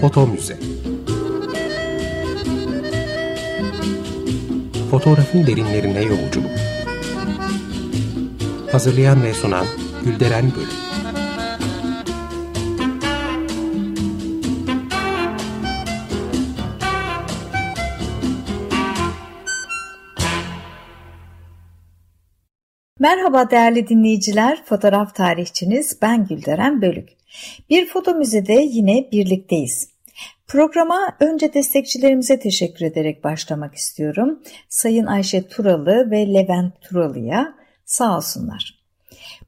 Foto Müze Fotoğrafın derinlerine yolculuk Hazırlayan ve sunan Gülderen Bölüm Merhaba değerli dinleyiciler, fotoğraf tarihçiniz ben Gülderen Bölük. Bir foto müzede yine birlikteyiz. Programa önce destekçilerimize teşekkür ederek başlamak istiyorum. Sayın Ayşe Turalı ve Levent Turalı'ya sağ olsunlar.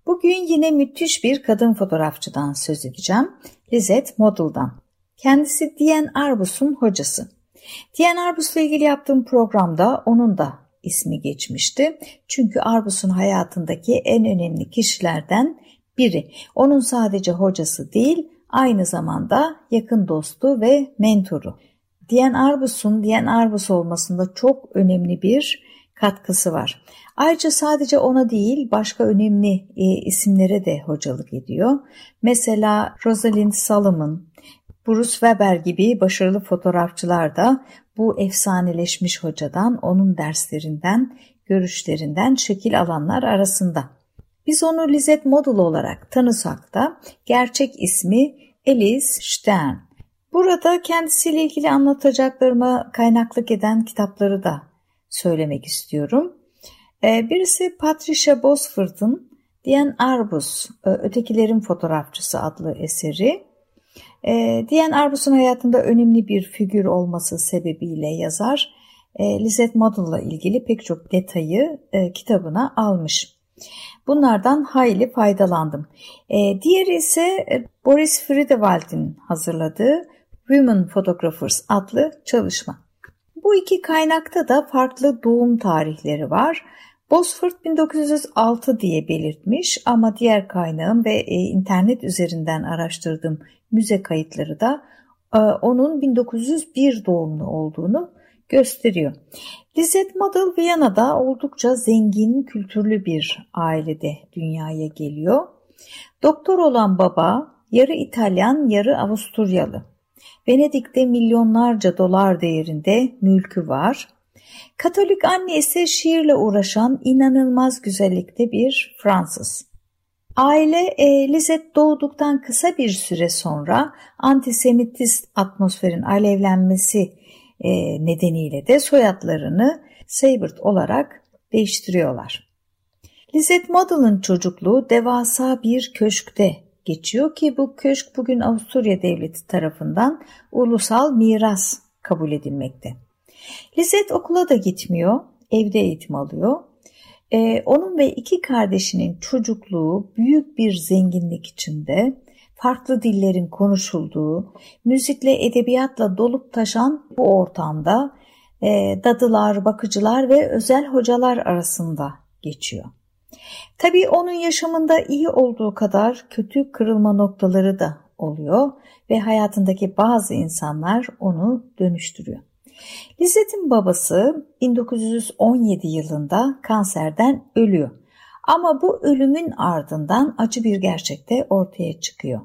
Bugün yine müthiş bir kadın fotoğrafçıdan söz edeceğim. Lizette Model'dan. Kendisi Diane Arbus'un hocası. Diane Arbus'la ilgili yaptığım programda onun da ismi geçmişti. Çünkü Arbus'un hayatındaki en önemli kişilerden biri. Onun sadece hocası değil, aynı zamanda yakın dostu ve mentoru. Diyen Arbus'un Diyen Arbus olmasında çok önemli bir katkısı var. Ayrıca sadece ona değil başka önemli e, isimlere de hocalık ediyor. Mesela Rosalind Solomon, Bruce Weber gibi başarılı fotoğrafçılar da bu efsaneleşmiş hocadan, onun derslerinden, görüşlerinden şekil alanlar arasında. Biz onu Lizette Model olarak tanısak da gerçek ismi Elise Stern. Burada kendisiyle ilgili anlatacaklarıma kaynaklık eden kitapları da söylemek istiyorum. Ee, birisi Patricia Bosford'un Diane Arbus, e, Ötekilerin Fotoğrafçısı adlı eseri. E, Diane Arbus'un hayatında önemli bir figür olması sebebiyle yazar e, Lizette Model'la ilgili pek çok detayı e, kitabına almış. Bunlardan hayli faydalandım. E, diğeri ise e, Boris Friedewald'in hazırladığı Women Photographers adlı çalışma. Bu iki kaynakta da farklı doğum tarihleri var. Bosford 1906 diye belirtmiş ama diğer kaynağım ve e, internet üzerinden araştırdığım müze kayıtları da e, onun 1901 doğumlu olduğunu gösteriyor. Lizette Model Viyana'da oldukça zengin, kültürlü bir ailede dünyaya geliyor. Doktor olan baba yarı İtalyan, yarı Avusturyalı. Venedik'te milyonlarca dolar değerinde mülkü var. Katolik anne ise şiirle uğraşan inanılmaz güzellikte bir Fransız. Aile e, Lizette doğduktan kısa bir süre sonra antisemitist atmosferin alevlenmesi nedeniyle de soyadlarını Seybert olarak değiştiriyorlar. Lizette Model'ın çocukluğu devasa bir köşkte geçiyor ki bu köşk bugün Avusturya Devleti tarafından ulusal miras kabul edilmekte. Lizette okula da gitmiyor, evde eğitim alıyor. Ee, onun ve iki kardeşinin çocukluğu büyük bir zenginlik içinde, farklı dillerin konuşulduğu, müzikle edebiyatla dolup taşan bu ortamda e, dadılar, bakıcılar ve özel hocalar arasında geçiyor. Tabii onun yaşamında iyi olduğu kadar kötü kırılma noktaları da oluyor ve hayatındaki bazı insanlar onu dönüştürüyor. Lizet'in babası 1917 yılında kanserden ölüyor. Ama bu ölümün ardından acı bir gerçek de ortaya çıkıyor.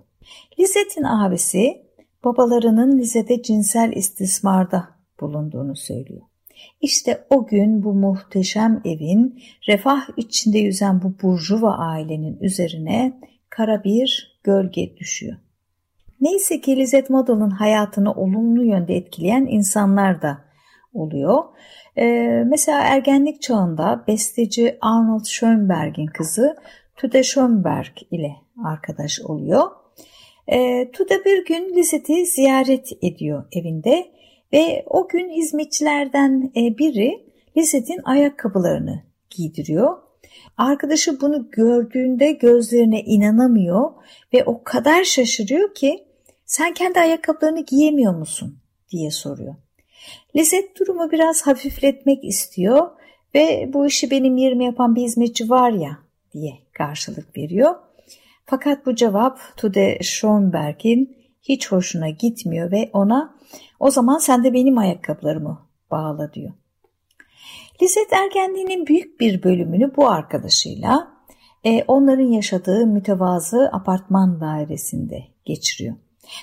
Lizet'in abisi babalarının Lizet'e cinsel istismarda bulunduğunu söylüyor. İşte o gün bu muhteşem evin refah içinde yüzen bu burjuva ailenin üzerine kara bir gölge düşüyor. Neyse ki Lizette Model'ın hayatını olumlu yönde etkileyen insanlar da oluyor. Ee, mesela ergenlik çağında besteci Arnold Schönberg'in kızı Tude Schönberg ile arkadaş oluyor. Ee, Tude bir gün Lizette'i ziyaret ediyor evinde ve o gün hizmetçilerden e, biri Lizette'in ayakkabılarını giydiriyor. Arkadaşı bunu gördüğünde gözlerine inanamıyor ve o kadar şaşırıyor ki sen kendi ayakkabılarını giyemiyor musun diye soruyor. Lizet durumu biraz hafifletmek istiyor ve bu işi benim yerime yapan bir hizmetçi var ya diye karşılık veriyor. Fakat bu cevap Tude Schomberg'in hiç hoşuna gitmiyor ve ona o zaman sen de benim ayakkabılarımı bağla diyor. Lizet ergenliğinin büyük bir bölümünü bu arkadaşıyla e, onların yaşadığı mütevazı apartman dairesinde geçiriyor.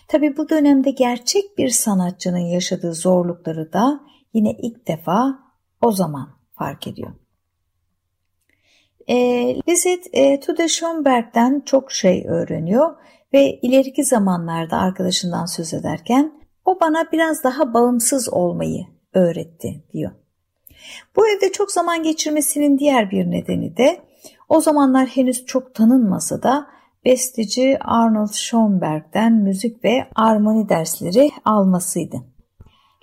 Tabi bu dönemde gerçek bir sanatçının yaşadığı zorlukları da yine ilk defa o zaman fark ediyor. E, Lisette e, Tude Schomberg'den çok şey öğreniyor ve ileriki zamanlarda arkadaşından söz ederken o bana biraz daha bağımsız olmayı öğretti diyor. Bu evde çok zaman geçirmesinin diğer bir nedeni de o zamanlar henüz çok tanınmasa da besteci Arnold Schoenberg'den müzik ve armoni dersleri almasıydı.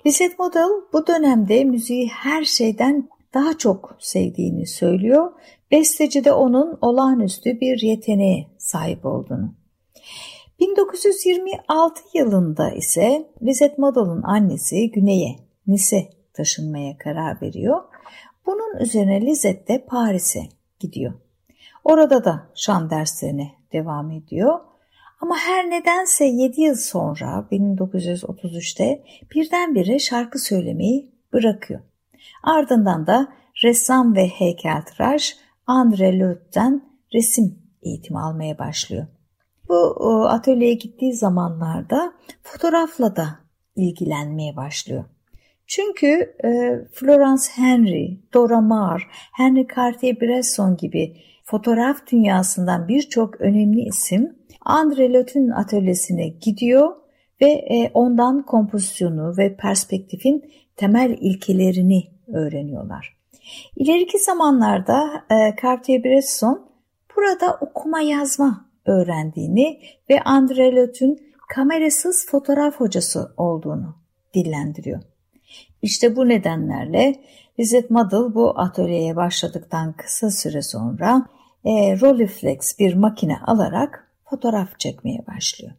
Lisette Model bu dönemde müziği her şeyden daha çok sevdiğini söylüyor. Besteci de onun olağanüstü bir yeteneğe sahip olduğunu. 1926 yılında ise Lisette Model'ın annesi Güney'e, Nice taşınmaya karar veriyor. Bunun üzerine Lisette de Paris'e gidiyor. Orada da şan derslerine devam ediyor. Ama her nedense 7 yıl sonra 1933'te birdenbire şarkı söylemeyi bırakıyor. Ardından da ressam ve heykeltıraş André Löt'ten resim eğitimi almaya başlıyor. Bu atölyeye gittiği zamanlarda fotoğrafla da ilgilenmeye başlıyor. Çünkü e, Florence Henry, Dora Maar, Henry Cartier-Bresson gibi fotoğraf dünyasından birçok önemli isim André Lot'un atölyesine gidiyor ve e, ondan kompozisyonu ve perspektifin temel ilkelerini öğreniyorlar. İleriki zamanlarda e, Cartier-Bresson burada okuma yazma öğrendiğini ve André Lot'un kamerasız fotoğraf hocası olduğunu dillendiriyor. İşte bu nedenlerle Lisette Model bu atölyeye başladıktan kısa süre sonra e, Rolleiflex bir makine alarak fotoğraf çekmeye başlıyor.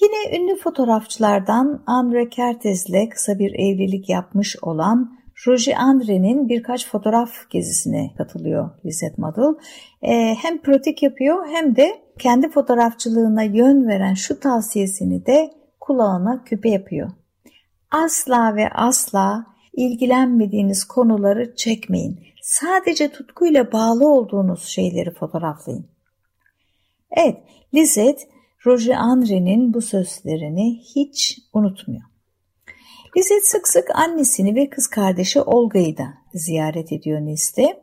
Yine ünlü fotoğrafçılardan Andre Kertész'le kısa bir evlilik yapmış olan Roger Andre'nin birkaç fotoğraf gezisine katılıyor Lisette Model. E, hem pratik yapıyor hem de kendi fotoğrafçılığına yön veren şu tavsiyesini de kulağına küpe yapıyor. Asla ve asla ilgilenmediğiniz konuları çekmeyin. Sadece tutkuyla bağlı olduğunuz şeyleri fotoğraflayın. Evet, Lizet, Roger Andre'nin bu sözlerini hiç unutmuyor. Lizet sık sık annesini ve kız kardeşi Olga'yı da ziyaret ediyor Nice'de.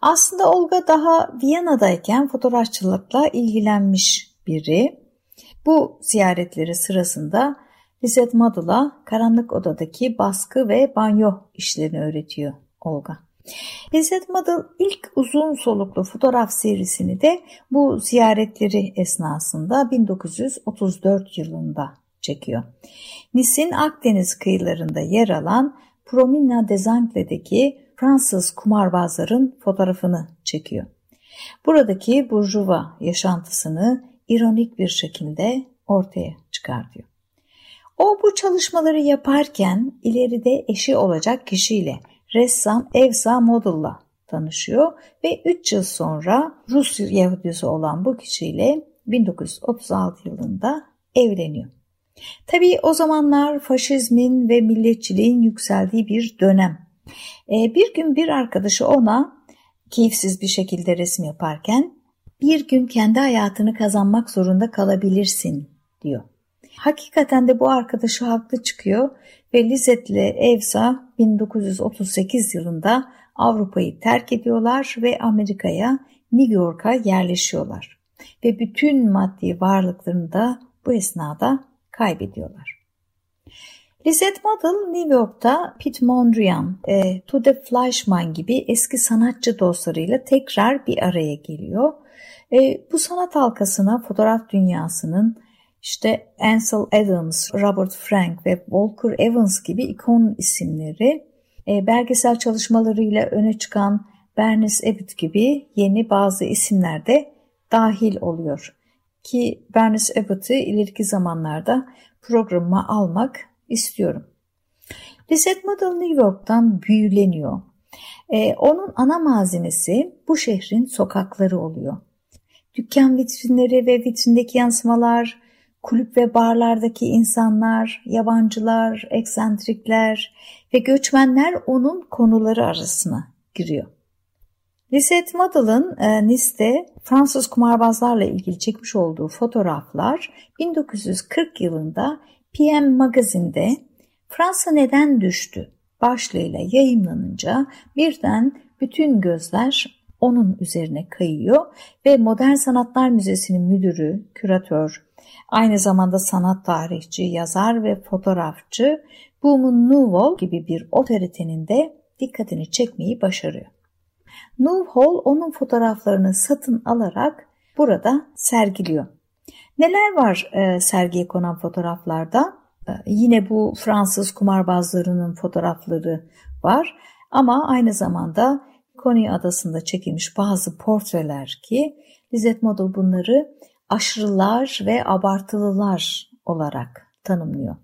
Aslında Olga daha Viyana'dayken fotoğrafçılıkla ilgilenmiş biri. Bu ziyaretleri sırasında Lisette Madel'a karanlık odadaki baskı ve banyo işlerini öğretiyor Olga. Lisette Madel ilk uzun soluklu fotoğraf serisini de bu ziyaretleri esnasında 1934 yılında çekiyor. Nis'in Akdeniz kıyılarında yer alan Promina des Angles'deki Fransız kumarbazların fotoğrafını çekiyor. Buradaki burjuva yaşantısını ironik bir şekilde ortaya çıkartıyor. O bu çalışmaları yaparken ileride eşi olacak kişiyle ressam Evsa Model'la tanışıyor ve 3 yıl sonra Rus Yahudisi olan bu kişiyle 1936 yılında evleniyor. Tabii o zamanlar faşizmin ve milletçiliğin yükseldiği bir dönem. Ee, bir gün bir arkadaşı ona keyifsiz bir şekilde resim yaparken bir gün kendi hayatını kazanmak zorunda kalabilirsin diyor. Hakikaten de bu arkadaşı haklı çıkıyor ve Lizet'le Evsa 1938 yılında Avrupa'yı terk ediyorlar ve Amerika'ya New York'a yerleşiyorlar. Ve bütün maddi varlıklarını da bu esnada kaybediyorlar. Lisette Model New York'ta Pete Mondrian, e, Tude Fleischmann gibi eski sanatçı dostlarıyla tekrar bir araya geliyor. E, bu sanat halkasına fotoğraf dünyasının işte Ansel Adams, Robert Frank ve Walker Evans gibi ikon isimleri e, belgesel çalışmalarıyla öne çıkan Bernice Abbott gibi yeni bazı isimler de dahil oluyor. Ki Bernice Abbott'ı ileriki zamanlarda programıma almak istiyorum. Lisette Model New York'tan büyüleniyor. Ee, onun ana malzemesi bu şehrin sokakları oluyor. Dükkan vitrinleri ve vitrindeki yansımalar, kulüp ve barlardaki insanlar, yabancılar, eksentrikler ve göçmenler onun konuları arasına giriyor. Lisette Madel'ın e, Nice'de Fransız kumarbazlarla ilgili çekmiş olduğu fotoğraflar 1940 yılında PM Magazine'de Fransa neden düştü başlığıyla yayınlanınca birden bütün gözler onun üzerine kayıyor ve Modern Sanatlar Müzesi'nin müdürü, küratör, aynı zamanda sanat tarihçi, yazar ve fotoğrafçı Boomun Newell gibi bir otoritenin de dikkatini çekmeyi başarıyor. Newhall onun fotoğraflarını satın alarak burada sergiliyor. Neler var e, sergiye konan fotoğraflarda? E, yine bu Fransız kumarbazlarının fotoğrafları var ama aynı zamanda Coney adasında çekilmiş bazı portreler ki Lizette Model bunları aşırılar ve abartılılar olarak tanımlıyor.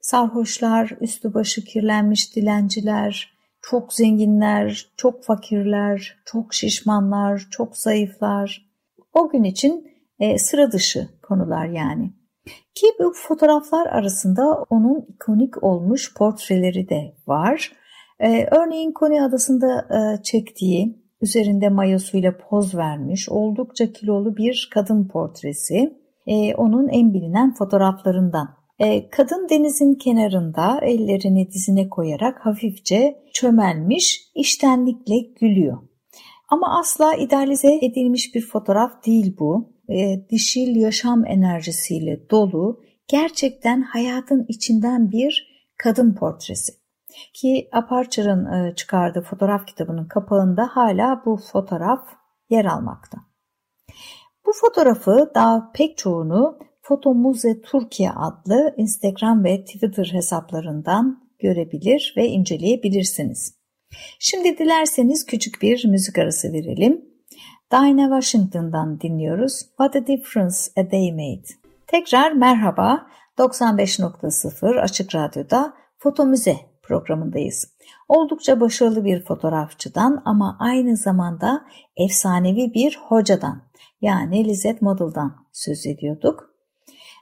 Sarhoşlar, üstü başı kirlenmiş dilenciler, çok zenginler, çok fakirler, çok şişmanlar, çok zayıflar. O gün için e, sıra dışı konular yani. Ki bu fotoğraflar arasında onun ikonik olmuş portreleri de var. Ee, örneğin Kone Adası'nda e, çektiği, üzerinde mayosuyla poz vermiş oldukça kilolu bir kadın portresi. E, onun en bilinen fotoğraflarından. E, kadın denizin kenarında ellerini dizine koyarak hafifçe çömelmiş, iştenlikle gülüyor. Ama asla idealize edilmiş bir fotoğraf değil bu. E, dişil yaşam enerjisiyle dolu, gerçekten hayatın içinden bir kadın portresi. Ki Aperture'ın e, çıkardığı fotoğraf kitabının kapağında hala bu fotoğraf yer almakta. Bu fotoğrafı daha pek çoğunu Foto Muze Türkiye adlı Instagram ve Twitter hesaplarından görebilir ve inceleyebilirsiniz. Şimdi dilerseniz küçük bir müzik arası verelim. Dinah Washington'dan dinliyoruz. What a Difference a Day Made. Tekrar merhaba. 95.0 Açık Radyo'da Foto Müze programındayız. Oldukça başarılı bir fotoğrafçıdan ama aynı zamanda efsanevi bir hocadan yani Lizette Model'dan söz ediyorduk.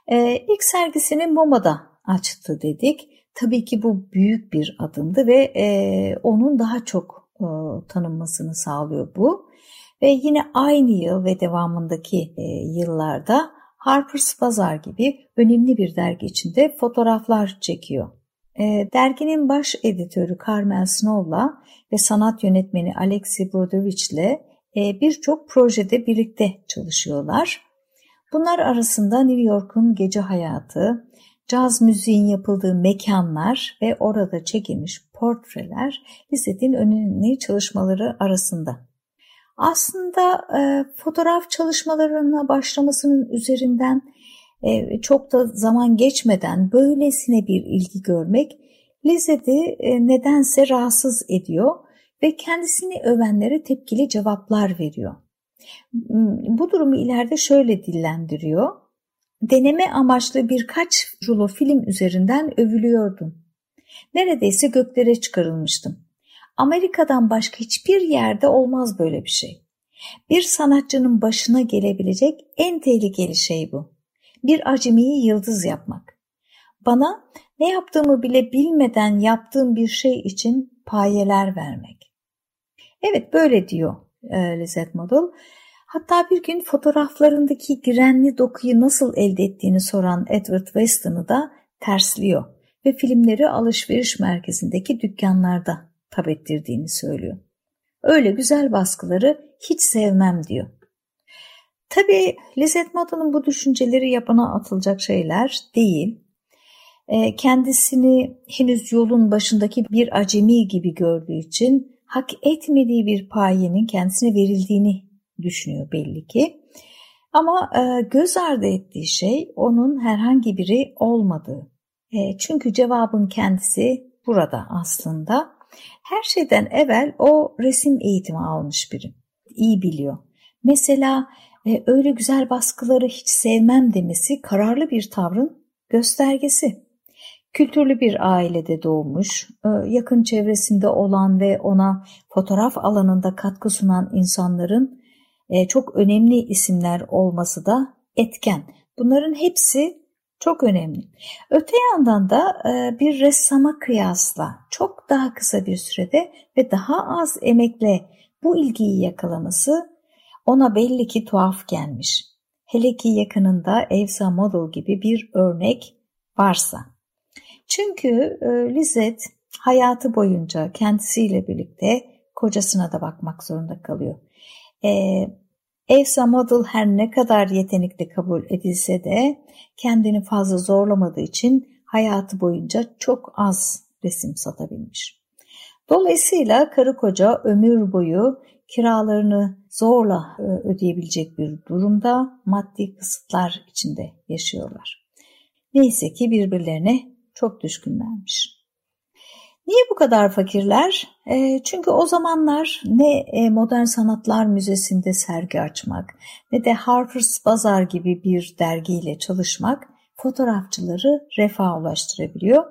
Ee, ilk sergisini MoMA'da açtı dedik. Tabii ki bu büyük bir adımdı ve e, onun daha çok e, tanınmasını sağlıyor bu. Ve yine aynı yıl ve devamındaki e, yıllarda Harper's Bazaar gibi önemli bir dergi içinde fotoğraflar çekiyor. E, derginin baş editörü Carmel Snow'la ve sanat yönetmeni Alexey Brodovich'le e, birçok projede birlikte çalışıyorlar. Bunlar arasında New York'un gece hayatı, caz müziğin yapıldığı mekanlar ve orada çekilmiş portreler Lizet'in önemli çalışmaları arasında. Aslında e, fotoğraf çalışmalarına başlamasının üzerinden e, çok da zaman geçmeden böylesine bir ilgi görmek Lizet'i e, nedense rahatsız ediyor ve kendisini övenlere tepkili cevaplar veriyor. Hmm, bu durumu ileride şöyle dillendiriyor. Deneme amaçlı birkaç rulo film üzerinden övülüyordum. Neredeyse göklere çıkarılmıştım. Amerika'dan başka hiçbir yerde olmaz böyle bir şey. Bir sanatçının başına gelebilecek en tehlikeli şey bu bir acemiyi yıldız yapmak. Bana ne yaptığımı bile bilmeden yaptığım bir şey için payeler vermek. Evet böyle diyor e, Lizette Model. Hatta bir gün fotoğraflarındaki girenli dokuyu nasıl elde ettiğini soran Edward Weston'ı da tersliyor ve filmleri alışveriş merkezindeki dükkanlarda tab ettirdiğini söylüyor. Öyle güzel baskıları hiç sevmem diyor. Tabii Lizet Model'ın bu düşünceleri yapana atılacak şeyler değil. E, kendisini henüz yolun başındaki bir acemi gibi gördüğü için hak etmediği bir payenin kendisine verildiğini düşünüyor belli ki. Ama e, göz ardı ettiği şey onun herhangi biri olmadığı. E, çünkü cevabın kendisi burada aslında. Her şeyden evvel o resim eğitimi almış biri. İyi biliyor. Mesela e, öyle güzel baskıları hiç sevmem demesi kararlı bir tavrın göstergesi. Kültürlü bir ailede doğmuş, e, yakın çevresinde olan ve ona fotoğraf alanında katkı sunan insanların e, çok önemli isimler olması da etken. Bunların hepsi çok önemli. Öte yandan da e, bir ressama kıyasla çok daha kısa bir sürede ve daha az emekle Bu ilgiyi yakalaması ona belli ki tuhaf gelmiş. Hele ki yakınında Evsa Model gibi bir örnek varsa. Çünkü e, Lizette hayatı boyunca kendisiyle birlikte kocasına da bakmak zorunda kalıyor. E, Evsa Model her ne kadar yetenekli kabul edilse de kendini fazla zorlamadığı için hayatı boyunca çok az resim satabilmiş. Dolayısıyla karı koca ömür boyu kiralarını zorla e, ödeyebilecek bir durumda maddi kısıtlar içinde yaşıyorlar. Neyse ki birbirlerine çok düşkünlermiş. Niye bu kadar fakirler? E, çünkü o zamanlar ne e, Modern Sanatlar Müzesi'nde sergi açmak ne de Harper's Bazaar gibi bir dergiyle çalışmak fotoğrafçıları refaha ulaştırabiliyor.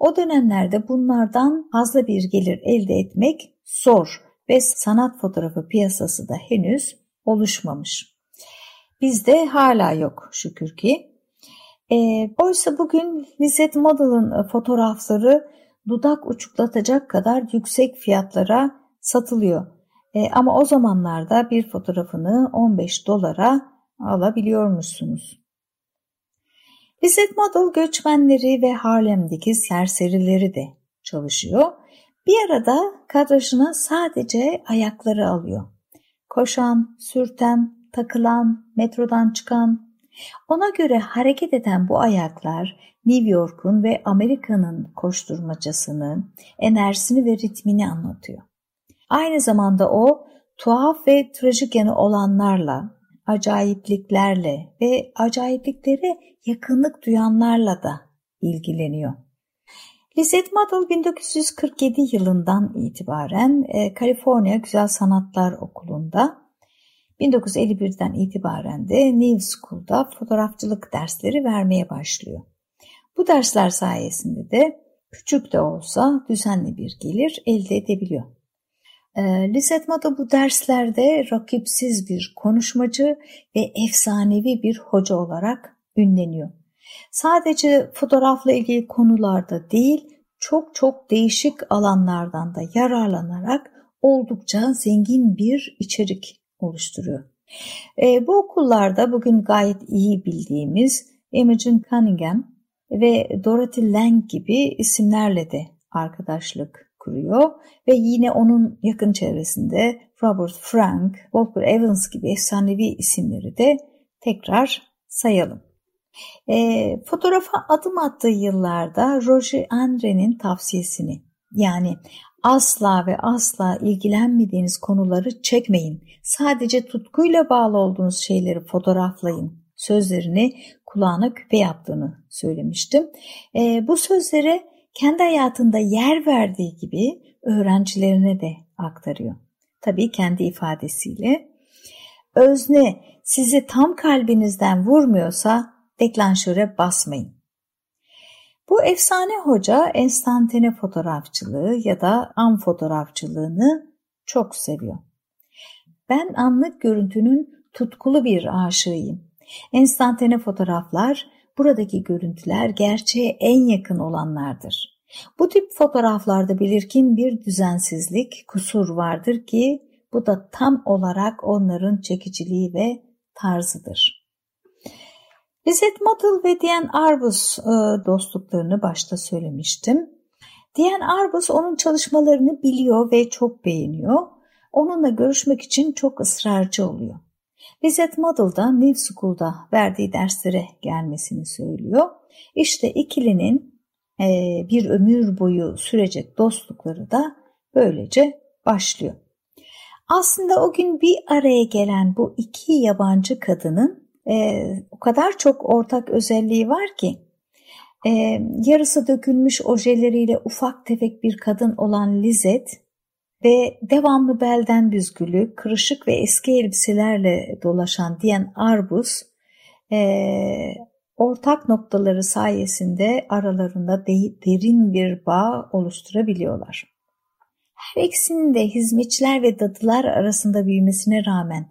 O dönemlerde bunlardan fazla bir gelir elde etmek zor ve sanat fotoğrafı piyasası da henüz oluşmamış. Bizde hala yok şükür ki. E, oysa bugün Lizette Model'ın fotoğrafları dudak uçuklatacak kadar yüksek fiyatlara satılıyor. E, ama o zamanlarda bir fotoğrafını 15 dolara alabiliyormuşsunuz. Lizette Model göçmenleri ve Harlem'deki serserileri de çalışıyor. Bir arada kadrajına sadece ayakları alıyor. Koşan, sürten, takılan, metrodan çıkan. Ona göre hareket eden bu ayaklar New York'un ve Amerika'nın koşturmacasını, enerjisini ve ritmini anlatıyor. Aynı zamanda o tuhaf ve trajik yanı olanlarla, acayipliklerle ve acayipliklere yakınlık duyanlarla da ilgileniyor. Lizette Model 1947 yılından itibaren e, California Güzel Sanatlar Okulu'nda 1951'den itibaren de New School'da fotoğrafçılık dersleri vermeye başlıyor. Bu dersler sayesinde de küçük de olsa düzenli bir gelir elde edebiliyor. E, Lizette Model bu derslerde rakipsiz bir konuşmacı ve efsanevi bir hoca olarak ünleniyor. Sadece fotoğrafla ilgili konularda değil, çok çok değişik alanlardan da yararlanarak oldukça zengin bir içerik oluşturuyor. E, bu okullarda bugün gayet iyi bildiğimiz Imogen Cunningham ve Dorothy Lang gibi isimlerle de arkadaşlık kuruyor ve yine onun yakın çevresinde Robert Frank, Walker Evans gibi efsanevi isimleri de tekrar sayalım. E, fotoğrafa adım attığı yıllarda Roger Andre'nin tavsiyesini yani asla ve asla ilgilenmediğiniz konuları çekmeyin. Sadece tutkuyla bağlı olduğunuz şeyleri fotoğraflayın sözlerini kulağına küpe yaptığını söylemiştim. E, bu sözlere kendi hayatında yer verdiği gibi öğrencilerine de aktarıyor. Tabii kendi ifadesiyle. Özne sizi tam kalbinizden vurmuyorsa deklanşöre basmayın. Bu efsane hoca enstantane fotoğrafçılığı ya da an fotoğrafçılığını çok seviyor. Ben anlık görüntünün tutkulu bir aşığıyım. Enstantane fotoğraflar, buradaki görüntüler gerçeğe en yakın olanlardır. Bu tip fotoğraflarda belirgin bir düzensizlik, kusur vardır ki bu da tam olarak onların çekiciliği ve tarzıdır. Lizette Model ve Diane Arbus e, dostluklarını başta söylemiştim. Diane Arbus onun çalışmalarını biliyor ve çok beğeniyor. Onunla görüşmek için çok ısrarcı oluyor. Lizette Model da New School'da verdiği derslere gelmesini söylüyor. İşte ikilinin e, bir ömür boyu sürecek dostlukları da böylece başlıyor. Aslında o gün bir araya gelen bu iki yabancı kadının e, o kadar çok ortak özelliği var ki e, yarısı dökülmüş ojeleriyle ufak tefek bir kadın olan Lizet ve devamlı belden büzgülü, kırışık ve eski elbiselerle dolaşan diyen Arbus e, ortak noktaları sayesinde aralarında de, derin bir bağ oluşturabiliyorlar. Her ikisinin de hizmetçiler ve dadılar arasında büyümesine rağmen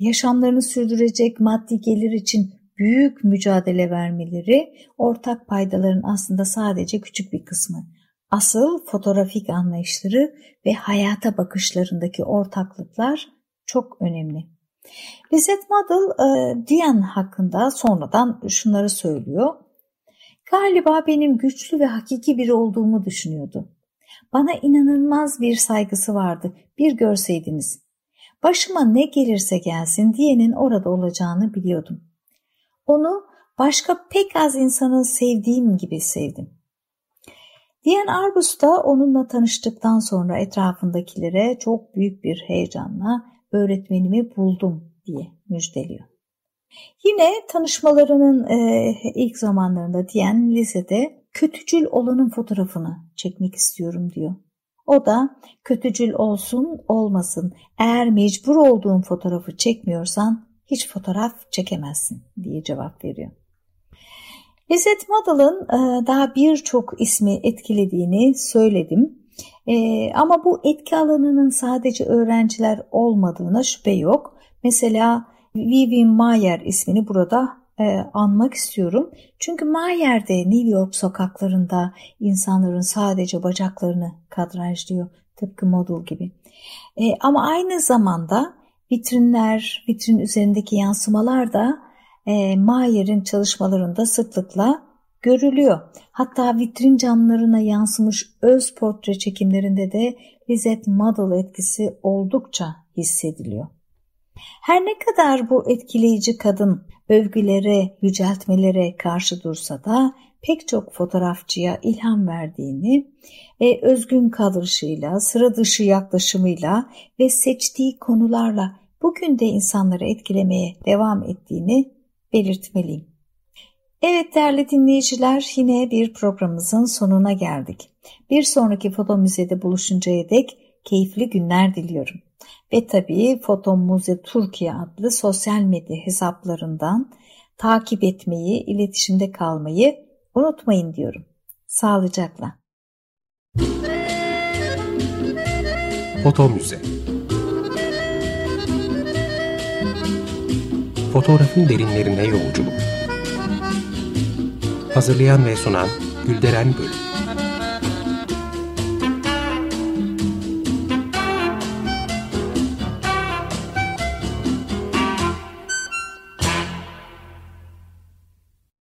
yaşamlarını sürdürecek maddi gelir için büyük mücadele vermeleri ortak paydaların aslında sadece küçük bir kısmı. Asıl fotoğrafik anlayışları ve hayata bakışlarındaki ortaklıklar çok önemli. Lizette Model e, Diane hakkında sonradan şunları söylüyor. Galiba benim güçlü ve hakiki biri olduğumu düşünüyordu. Bana inanılmaz bir saygısı vardı. Bir görseydiniz. Başıma ne gelirse gelsin diyenin orada olacağını biliyordum. Onu başka pek az insanın sevdiğim gibi sevdim. Diyen Arbus da onunla tanıştıktan sonra etrafındakilere çok büyük bir heyecanla öğretmenimi buldum diye müjdeliyor. Yine tanışmalarının e, ilk zamanlarında diyen lisede kötücül olanın fotoğrafını çekmek istiyorum diyor. O da kötücül olsun olmasın eğer mecbur olduğun fotoğrafı çekmiyorsan hiç fotoğraf çekemezsin diye cevap veriyor. Lizette Model'ın e, daha birçok ismi etkilediğini söyledim. E, ama bu etki alanının sadece öğrenciler olmadığına şüphe yok. Mesela Vivian Mayer ismini burada e, anmak istiyorum. Çünkü Mayer de New York sokaklarında insanların sadece bacaklarını kadrajlıyor. Tıpkı model gibi. ama aynı zamanda vitrinler, vitrin üzerindeki yansımalar da e, Mayer'in çalışmalarında sıklıkla görülüyor. Hatta vitrin camlarına yansımış öz portre çekimlerinde de Lizette Model etkisi oldukça hissediliyor. Her ne kadar bu etkileyici kadın övgülere, yüceltmelere karşı dursa da pek çok fotoğrafçıya ilham verdiğini ve özgün kalışıyla, sıra dışı yaklaşımıyla ve seçtiği konularla bugün de insanları etkilemeye devam ettiğini belirtmeliyim. Evet değerli dinleyiciler yine bir programımızın sonuna geldik. Bir sonraki foto müzede buluşuncaya dek keyifli günler diliyorum. Ve tabii Foto Müze Türkiye adlı sosyal medya hesaplarından takip etmeyi, iletişimde kalmayı unutmayın diyorum. Sağlıcakla. Foto Müze Fotoğrafın derinlerine yolculuk. Hazırlayan ve sunan Gülderen Bölüm.